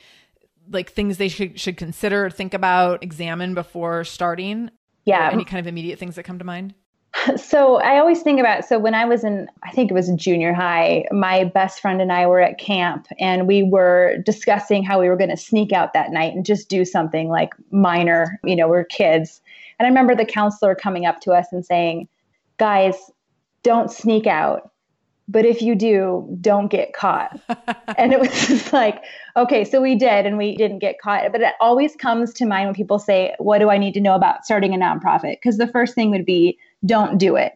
A: like things they should should consider, think about, examine before starting?
B: Yeah.
A: Or any kind of immediate things that come to mind? *laughs*
B: So I always think about so when I was in I think it was junior high, my best friend and I were at camp and we were discussing how we were going to sneak out that night and just do something like minor, you know, we're kids. And I remember the counselor coming up to us and saying, "Guys, don't sneak out but if you do, don't get caught. *laughs* and it was just like, okay, so we did and we didn't get caught. But it always comes to mind when people say, what do I need to know about starting a nonprofit? Because the first thing would be, don't do it.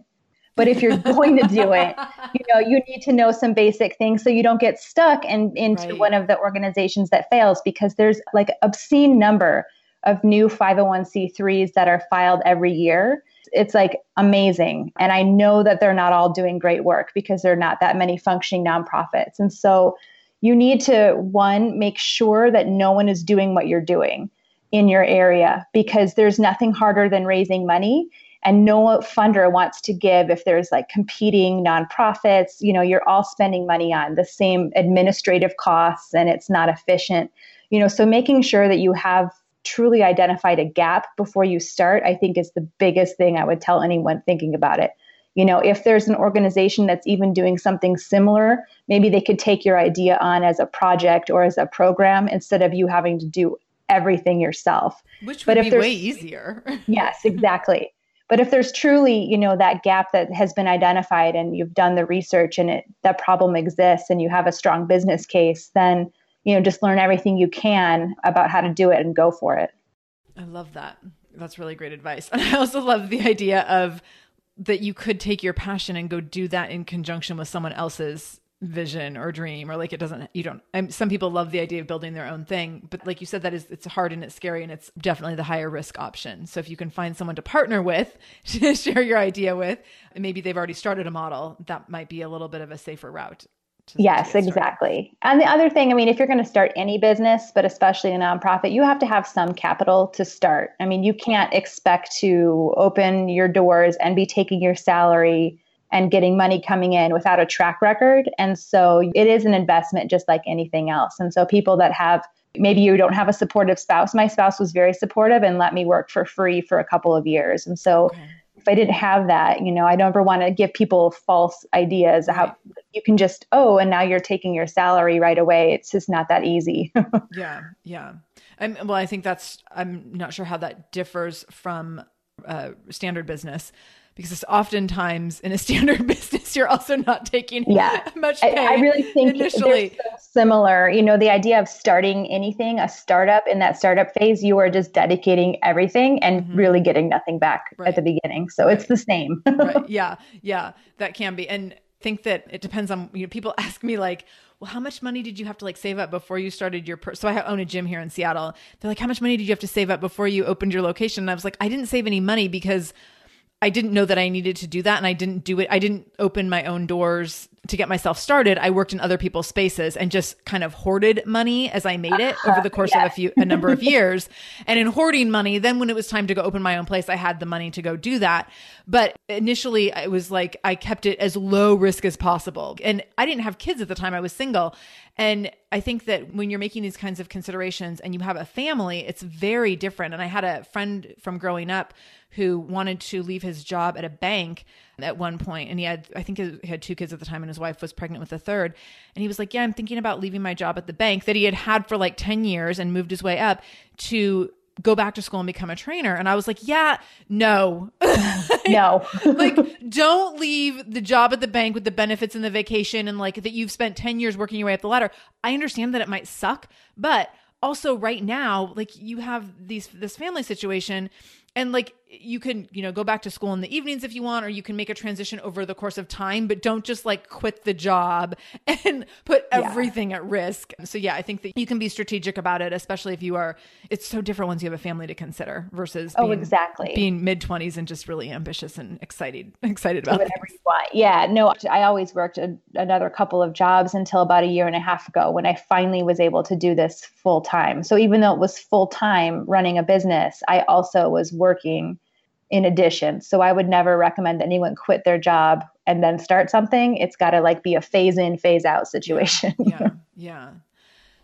B: But if you're going to do it, *laughs* you know, you need to know some basic things so you don't get stuck in, into right. one of the organizations that fails because there's like obscene number of new 501c3s that are filed every year it's like amazing. And I know that they're not all doing great work because there are not that many functioning nonprofits. And so you need to, one, make sure that no one is doing what you're doing in your area because there's nothing harder than raising money and no funder wants to give if there's like competing nonprofits you know you're all spending money on the same administrative costs and it's not efficient you know so making sure that you have truly identified a gap before you start, I think is the biggest thing I would tell anyone thinking about it. You know, if there's an organization that's even doing something similar, maybe they could take your idea on as a project or as a program instead of you having to do everything yourself.
A: Which would but if be way easier. *laughs*
B: yes, exactly. But if there's truly, you know, that gap that has been identified and you've done the research and it that problem exists and you have a strong business case, then you know, just learn everything you can about how to do it and go for it.
A: I love that. That's really great advice. *laughs* And I also love the idea of that you could take your passion and go do that in conjunction with someone else's vision or dream or like it doesn't you don't I'm, some people love the idea of building their own thing but like you said that is it's hard and it's scary and it's definitely the higher risk option so if you can find someone to partner with *laughs* to share your idea with and maybe they've already started a model that might be a little bit of a safer route
B: yes, exactly. And the other thing, I mean, if you're going to start any business, but especially a nonprofit, you have to have some capital to start. I mean, you can't expect to open your doors and be taking your salary and getting money coming in without a track record. And so it is an investment just like anything else. And so people that have maybe you don't have a supportive spouse. My spouse was very supportive and let me work for free for a couple of years. And so okay if I didn't have that, you know, I don't ever want to give people false ideas how you can just, oh, and now you're taking your salary right away. It's just not that easy. *laughs*
A: yeah. Yeah. I'm, well, I think that's, I'm not sure how that differs from uh, standard business because it's oftentimes in a *laughs* standard business you're also not taking yeah. much pay I, I really think initially.
B: So similar. You know, the idea of starting anything, a startup in that startup phase, you are just dedicating everything and mm-hmm. really getting nothing back right. at the beginning. So right. it's the same.
A: right. *laughs* Yeah. Yeah. That can be. And think that it depends on you know people *laughs* ask me like well how much money did you have to like save up before you started your per-? so i own a gym here in seattle they're like how much money did you have to save up before you opened your location and i was like i didn't save any money because I didn't know that I needed to do that and I didn't do it. I didn't open my own doors to get myself started, I worked in other people's spaces and just kind of hoarded money as I made it over the course of a few, a number of *laughs* years. And in hoarding money, then when it was time to go open my own place, I had the money to go do that. But initially, it was like I kept it as low risk as possible. And I didn't have kids at the time, I was single. And I think that when you're making these kinds of considerations and you have a family, it's very different. And I had a friend from growing up who wanted to leave his job at a bank at one point and he had i think he had two kids at the time and his wife was pregnant with a third and he was like yeah i'm thinking about leaving my job at the bank that he had had for like 10 years and moved his way up to go back to school and become a trainer. And i was like yeah no. *laughs*
B: No. *laughs*
A: Like don't leave the job at the bank with the benefits and the vacation and like that you've spent 10 years working your way up the ladder. I understand that it might suck but also right now like you have these this family situation and like you can you know go back to school in the evenings if you want or you can make a transition over the course of time but don't just like quit the job *laughs* and put everything yeah. at risk. So yeah i think that you can be strategic about it especially if you are it's so different once you have a family to consider versus
B: oh exactly.
A: being mid-20s and just really ambitious and excited *laughs* excited about
B: whatever you want. Yeah no i always worked a, another couple of jobs until about a year and a half ago when i finally was able to do this full time. So even though it was full time running a business i also was working in addition. So I would never recommend anyone quit their job and then start something. It's got to like be a phase in, phase out situation.
A: yeah. Yeah. *laughs*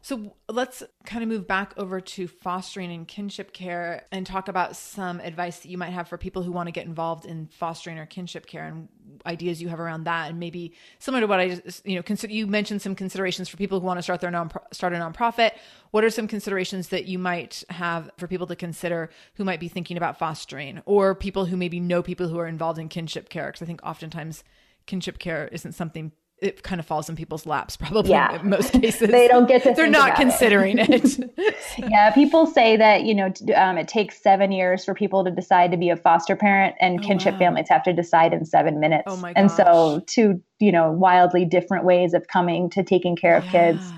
A: So let's kind of move back over to fostering and kinship care and talk about some advice that you might have for people who want to get involved in fostering or kinship care and ideas you have around that. And maybe similar to what I just, you know, consider, you mentioned some considerations for people who want to start their non start a nonprofit. What are some considerations that you might have for people to consider who might be thinking about fostering or people who maybe know people who are involved in kinship care? Because I think oftentimes kinship care isn't something it kind of falls in people's laps *laughs* probably yeah. in most *laughs* cases
B: they don't get to
A: they're not considering it, it. *laughs*
B: yeah people say that you know um, it takes seven years for people to decide to be a foster parent and oh, kinship wow. families have to decide in seven minutes
A: oh my
B: gosh. and so two you know wildly different ways of coming to taking care of yeah. kids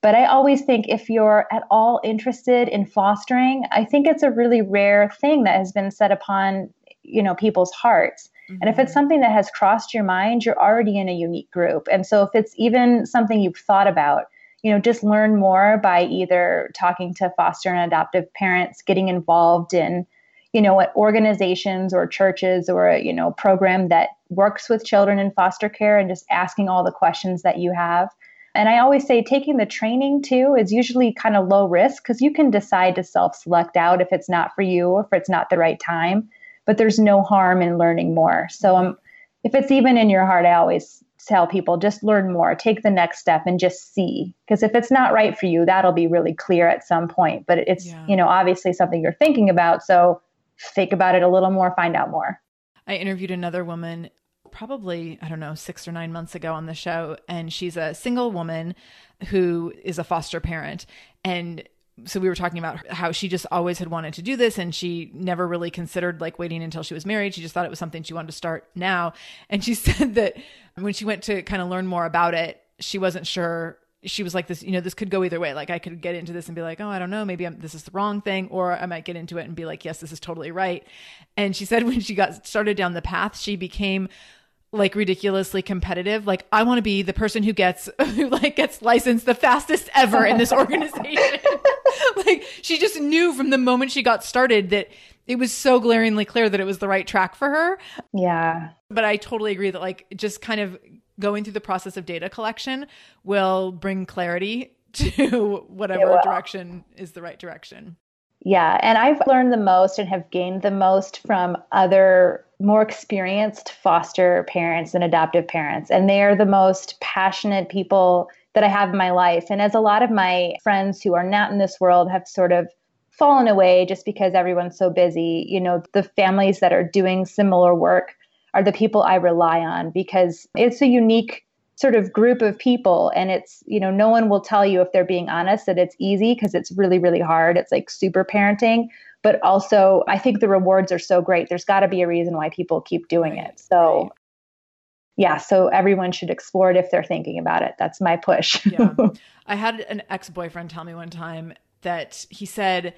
B: but i always think if you're at all interested in fostering i think it's a really rare thing that has been set upon you know people's hearts and if it's something that has crossed your mind, you're already in a unique group. And so if it's even something you've thought about, you know, just learn more by either talking to foster and adoptive parents, getting involved in, you know, what organizations or churches or you know, program that works with children in foster care and just asking all the questions that you have. And I always say taking the training too is usually kind of low risk because you can decide to self select out if it's not for you or if it's not the right time but there's no harm in learning more. So um, if it's even in your heart, I always tell people just learn more, take the next step and just see. Because if it's not right for you, that'll be really clear at some point. But it's, yeah. you know, obviously something you're thinking about. So think about it a little more, find out more.
A: I interviewed another woman probably, I don't know, six or nine months ago on the show. And she's a single woman who is a foster parent. And so we were talking about how she just always had wanted to do this and she never really considered like waiting until she was married. She just thought it was something she wanted to start now. And she *laughs* said that when she went to kind of learn more about it she wasn't sure. She was like this you know this could go either way. Like i could get into this and be like oh i don't know maybe I'm, this is the wrong thing or i might get into it and be like yes this is totally right. And she said when she got started down the path she became like ridiculously competitive. Like I want to be the person who gets *laughs* who like gets licensed the fastest ever in this organization. *laughs* like she just knew from the moment she got started that it was so glaringly clear that it was the right track for her.
B: Yeah.
A: But I totally agree that like just kind of going through the process of data collection will bring clarity *laughs* to whatever direction is the right direction.
B: Yeah, and I've learned the most and have gained the most from other more experienced foster parents and adoptive parents. And they are the most passionate people that I have in my life. And as a lot of my friends who are not in this world have sort of fallen away just because everyone's so busy, you know, the families that are doing similar work are the people I rely on because it's a unique sort of group of people and it's you know no one will tell you if they're being honest that it's easy because it's really really hard. It's like super parenting but also i think the rewards are so great. There's got to be a reason why people keep doing it. So yeah so everyone should explore it if they're thinking about it. That's my push.
A: Yeah. *laughs* I had an ex-boyfriend tell me one time that he said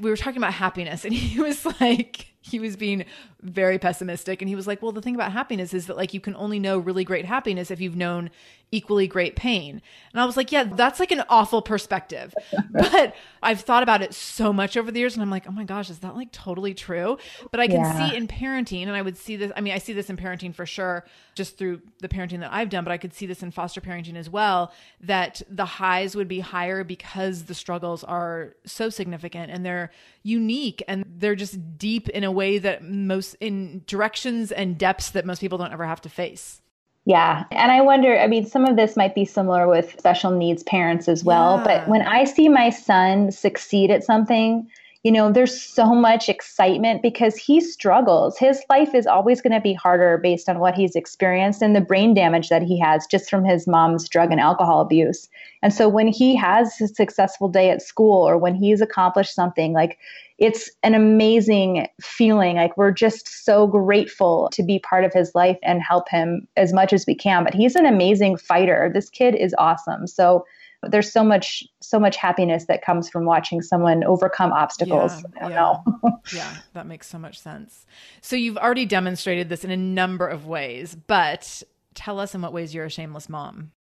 A: we were talking about happiness and he *laughs* was like he was being very pessimistic. And he was like well the thing about happiness is that like you can only know really great happiness if you've known equally great pain. And i was like yeah that's like an awful perspective. *laughs* But i've thought about it so much over the years and i'm like oh my gosh is that like totally true? But i can
B: Yeah.
A: see in parenting and i would see this i mean i see this in parenting for sure just through the parenting that i've done but i could see this in foster parenting as well that the highs would be higher because the struggles are so significant and they're unique and they're just deep in a way that most in directions and depths that most people don't ever have to face
B: Yeah. And I wonder, I mean, some of this might be similar with special needs parents as well.
A: Yeah.
B: But when I see my son succeed at something, you know, there's so much excitement because he struggles. His life is always going to be harder based on what he's experienced and the brain damage that he has just from his mom's drug and alcohol abuse. And so when he has a successful day at school or when he's accomplished something, like it's an amazing feeling. Like we're just so grateful to be part of his life and help him as much as we can. But he's an amazing fighter. This kid is awesome. So there's so much so much happiness that comes from watching someone overcome obstacles.
A: Yeah.
B: know. *laughs*
A: yeah, that makes so much sense. So you've already demonstrated this in a number of ways, but tell us in what ways you're a shameless mom.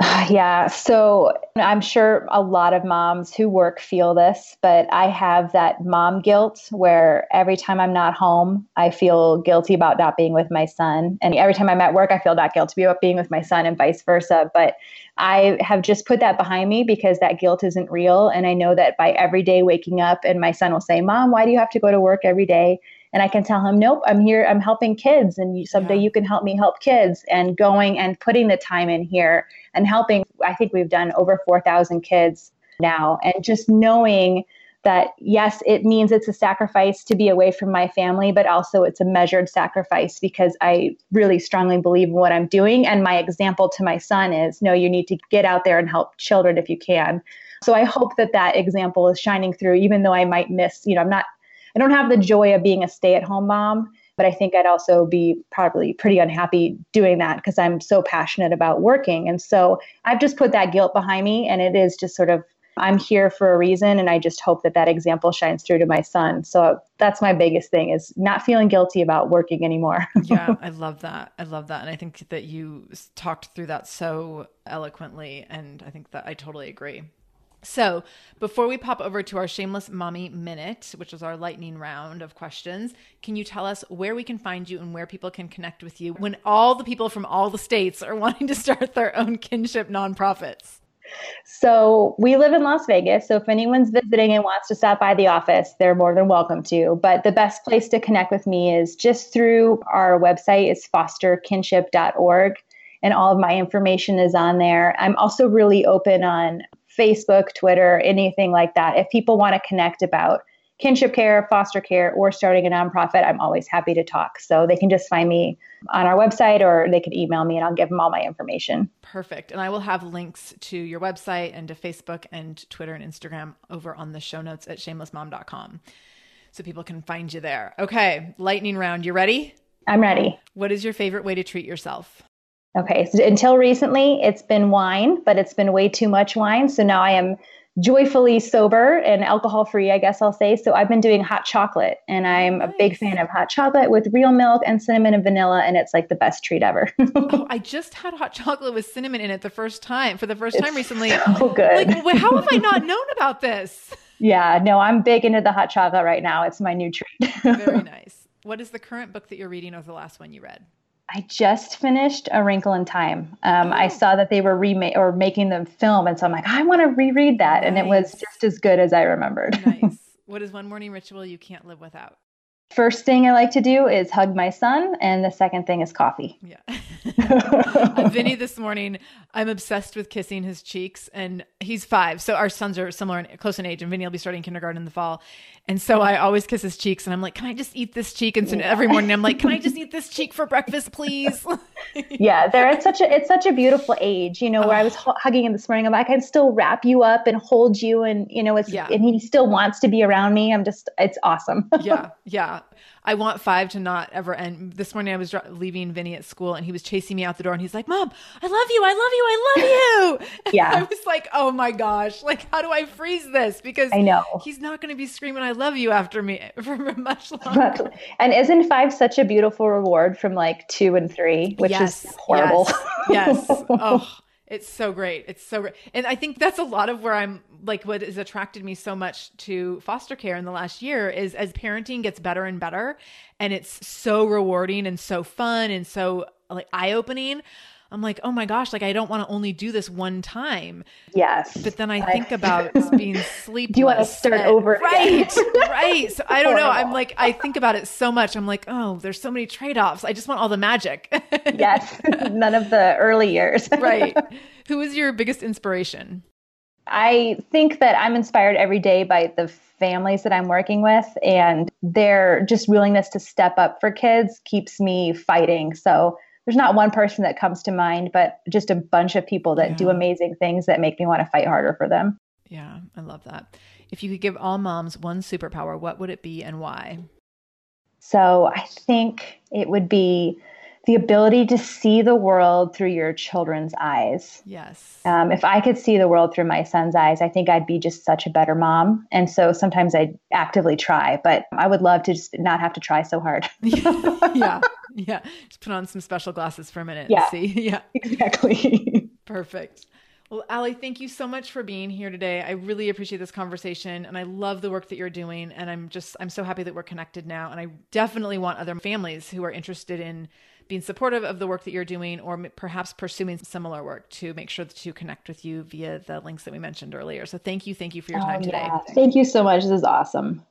A: *sighs*
B: Yeah, so I'm sure a lot of moms who work feel this, but I have that mom guilt where every time I'm not home, I feel guilty about not being with my son. And every time I'm at work, I feel that guilt about being with my son and vice versa. But I have just put that behind me because that guilt isn't real. And I know that by every day waking up and my son will say, Mom, why do you have to go to work every day? And I can tell him, nope, I'm here, I'm helping kids. And someday
A: Yeah.
B: you can help me help kids. And going and putting the time in here and helping. I think we've done over 4,000 kids now. And just knowing that, yes, it means it's a sacrifice to be away from my family, but also it's a measured sacrifice because I really strongly believe in what I'm doing. And my example to my son is no, you need to get out there and help children if you can. So I hope that that example is shining through, even though I might miss, you know, I'm not, I don't have the joy of being a stay at home mom, but I think I'd also be probably pretty unhappy doing that because I'm so passionate about working. And so I've just put that guilt behind me, and it is just sort of, I'm here for a reason, and I just hope that that example shines through to my son. So that's my biggest thing is not feeling guilty about working anymore. *laughs*
A: yeah, I love that. I love that. And I think that you talked through that so eloquently. And I think that I totally agree. So, before we pop over to our Shameless Mommy Minute, which is our lightning round of questions, can you tell us where we can find you and where people can connect with you when all the people from all the states are *laughs* wanting to start their own kinship nonprofits?
B: So we live in Las Vegas. So if anyone's visiting and wants to stop by the office, they're more than welcome to. But the best place to connect with me is just through our website. It's fosterkinship.org. And all of my information is on there. I'm also really open on Facebook, Twitter, anything like that. If people want to connect about kinship care, foster care, or starting a nonprofit, I'm always happy to talk. So they can just find me on our website or they can email me and I'll give them all my information.
A: Perfect. And I will have links to your website and to Facebook and Twitter and Instagram over on the show notes at shamelessmom.com. So people can find you there. Okay, lightning round. You ready?
B: I'm ready.
A: What is your favorite way to treat yourself?
B: Okay, so until recently, it's been wine, but it's been way too much wine. So now I am joyfully sober and alcohol free, I guess I'll say. So I've been doing hot chocolate, and I'm a big fan of hot chocolate with real milk and cinnamon and vanilla, and it's like the best treat ever. *laughs*
A: Oh, I just had hot chocolate with cinnamon in it the first time for the first time recently.
B: oh, good.
A: Like, how have I not *laughs* known about this?
B: yeah, no, I'm big into the hot chocolate right now. It's my new treat.
A: Very *laughs* nice. What is the current book that you're reading or the last one you read?
B: I just finished A Wrinkle in Time. Um, I saw that they were remake or making the film, and so I'm like, I want to reread that, and it was just as good as I remembered.
A: Nice. *laughs* what is one morning ritual you can't live without?
B: First thing I like to do is hug my son, and the second thing is coffee.
A: Yeah. *laughs* Uh, Vinny this morning, I'm obsessed with kissing his cheeks, and he's five. So our sons are similar in close in age, and Vinny will be starting kindergarten in the fall. And so I always kiss his cheeks, and I'm like, Can I just eat this cheek? And so every morning I'm like, Can I just eat this cheek for breakfast, please? *laughs* *laughs*
B: yeah, they're at such a it's such a beautiful age. You know, where I was hu- hugging him this morning, I'm like, I can still wrap you up and hold you, and you know, it's
A: Yeah.
B: and he still wants to be around me. I'm just, it's awesome.
A: yeah, yeah. I want five to not ever end. This morning I was leaving Vinny at school and he was chasing me out the door and he's like, Mom, I love you. I love you. I love you. *laughs*
B: Yeah.
A: I was like, oh my gosh, like, how do I freeze this? Because
B: I know.
A: he's not going to be screaming, I love you after me *laughs* for much longer.
B: and isn't five such a beautiful reward from like two and three, which
A: yes,
B: is horrible?
A: Yes. yes. *laughs* Oh, it's so great. It's so great. And I think that's a lot of where I'm like what has attracted me so much to foster care in the last year is as parenting gets better and better and it's so rewarding and so fun and so like eye-opening. I'm like, oh my gosh, like I don't want to only do this one time.
B: Yes.
A: But then I think about *laughs* being sleepless.
B: Do you want to start
A: and,
B: over?
A: Right. right. So I don't know. I'm like, I think about it so much. I'm like, oh, there's so many trade offs. I just want all the magic. *laughs*
B: yes. *laughs* None of the early years.
A: right. Who is your biggest inspiration?
B: I think that I'm inspired every day by the families that I'm working with, and their just willingness to step up for kids keeps me fighting. So there's not one person that comes to mind, but just a bunch of people that yeah. do amazing things that make me want to fight harder for them.
A: Yeah, I love that. If you could give all moms one superpower, what would it be and why?
B: So I think it would be the ability to see the world through your children's eyes.
A: Yes.
B: Um, if I could see the world through my son's eyes, I think I'd be just such a better mom. And so sometimes I actively try, but I would love to just not have to try so hard. *laughs* *laughs*
A: yeah. Yeah. Just put on some special glasses for a minute
B: yeah.
A: see. *laughs* Yeah.
B: Exactly.
A: Perfect. Well, Ali, thank you so much for being here today. I really appreciate this conversation and I love the work that you're doing. And I'm just, I'm so happy that we're connected now. And I definitely want other families who are interested in being supportive of the work that you're doing or perhaps pursuing similar work to make sure to connect with you via the links that we mentioned earlier. So thank you. Thank you for your oh, time oh, today.
B: Thank you so much. This is awesome.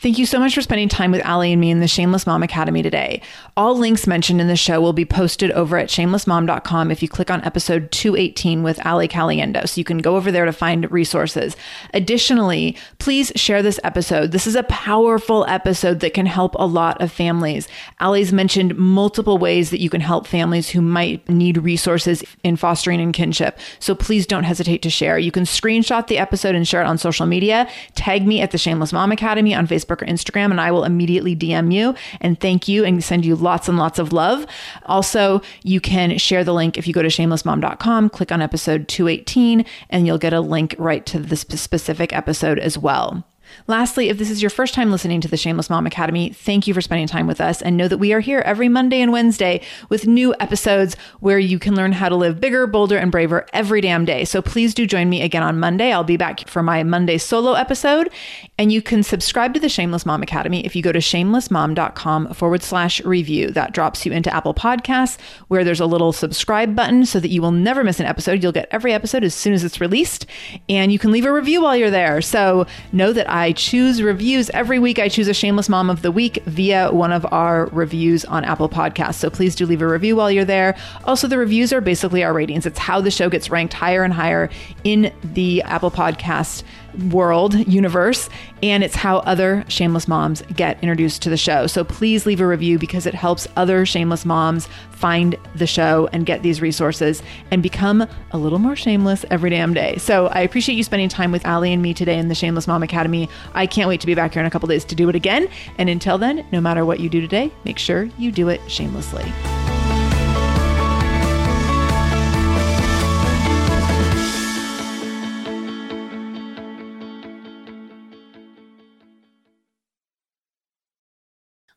A: Thank you so much for spending time with Ali and me in the Shameless Mom Academy today. All links mentioned in the show will be posted over at shamelessmom.com if you click on episode 218 with Ali Caliendo. So you can go over there to find resources. Additionally, please share this episode. This is a powerful episode that can help a lot of families. Ali's mentioned multiple ways that you can help families who might need resources in fostering and kinship. So please don't hesitate to share. You can screenshot the episode and share it on social media. Tag me at the Shameless Mom Academy on Facebook Facebook or Instagram, and I will immediately DM you and thank you and send you lots and lots of love. Also, you can share the link if you go to shamelessmom.com, click on episode 218, and you'll get a link right to this specific episode as well. Lastly, if this is your first time listening to the Shameless Mom Academy, thank you for spending time with us and know that we are here every Monday and Wednesday with new episodes where you can learn how to live bigger, bolder, and braver every damn day. So please do join me again on Monday. I'll be back for my Monday solo episode. And you can subscribe to the Shameless Mom Academy if you go to shamelessmom.com forward slash review. That drops you into Apple Podcasts where there's a little subscribe button so that you will never miss an episode. You'll get every episode as soon as it's released. And you can leave a review while you're there. So know that I choose reviews. Every week, I choose a shameless mom of the week via one of our reviews on Apple Podcasts. So please do leave a review while you're there. Also, the reviews are basically our ratings. It's how the show gets ranked higher and higher in the Apple Podcast world, universe, and it's how other shameless moms get introduced to the show. So please leave a review because it helps other shameless moms find the show and get these resources and become a little more shameless every damn day. So I appreciate you spending time with Ali and me today in the Shameless Mom Academy. I can't wait to be back here in a couple days to do it again. And until then, no matter what you do today, make sure you do it shamelessly.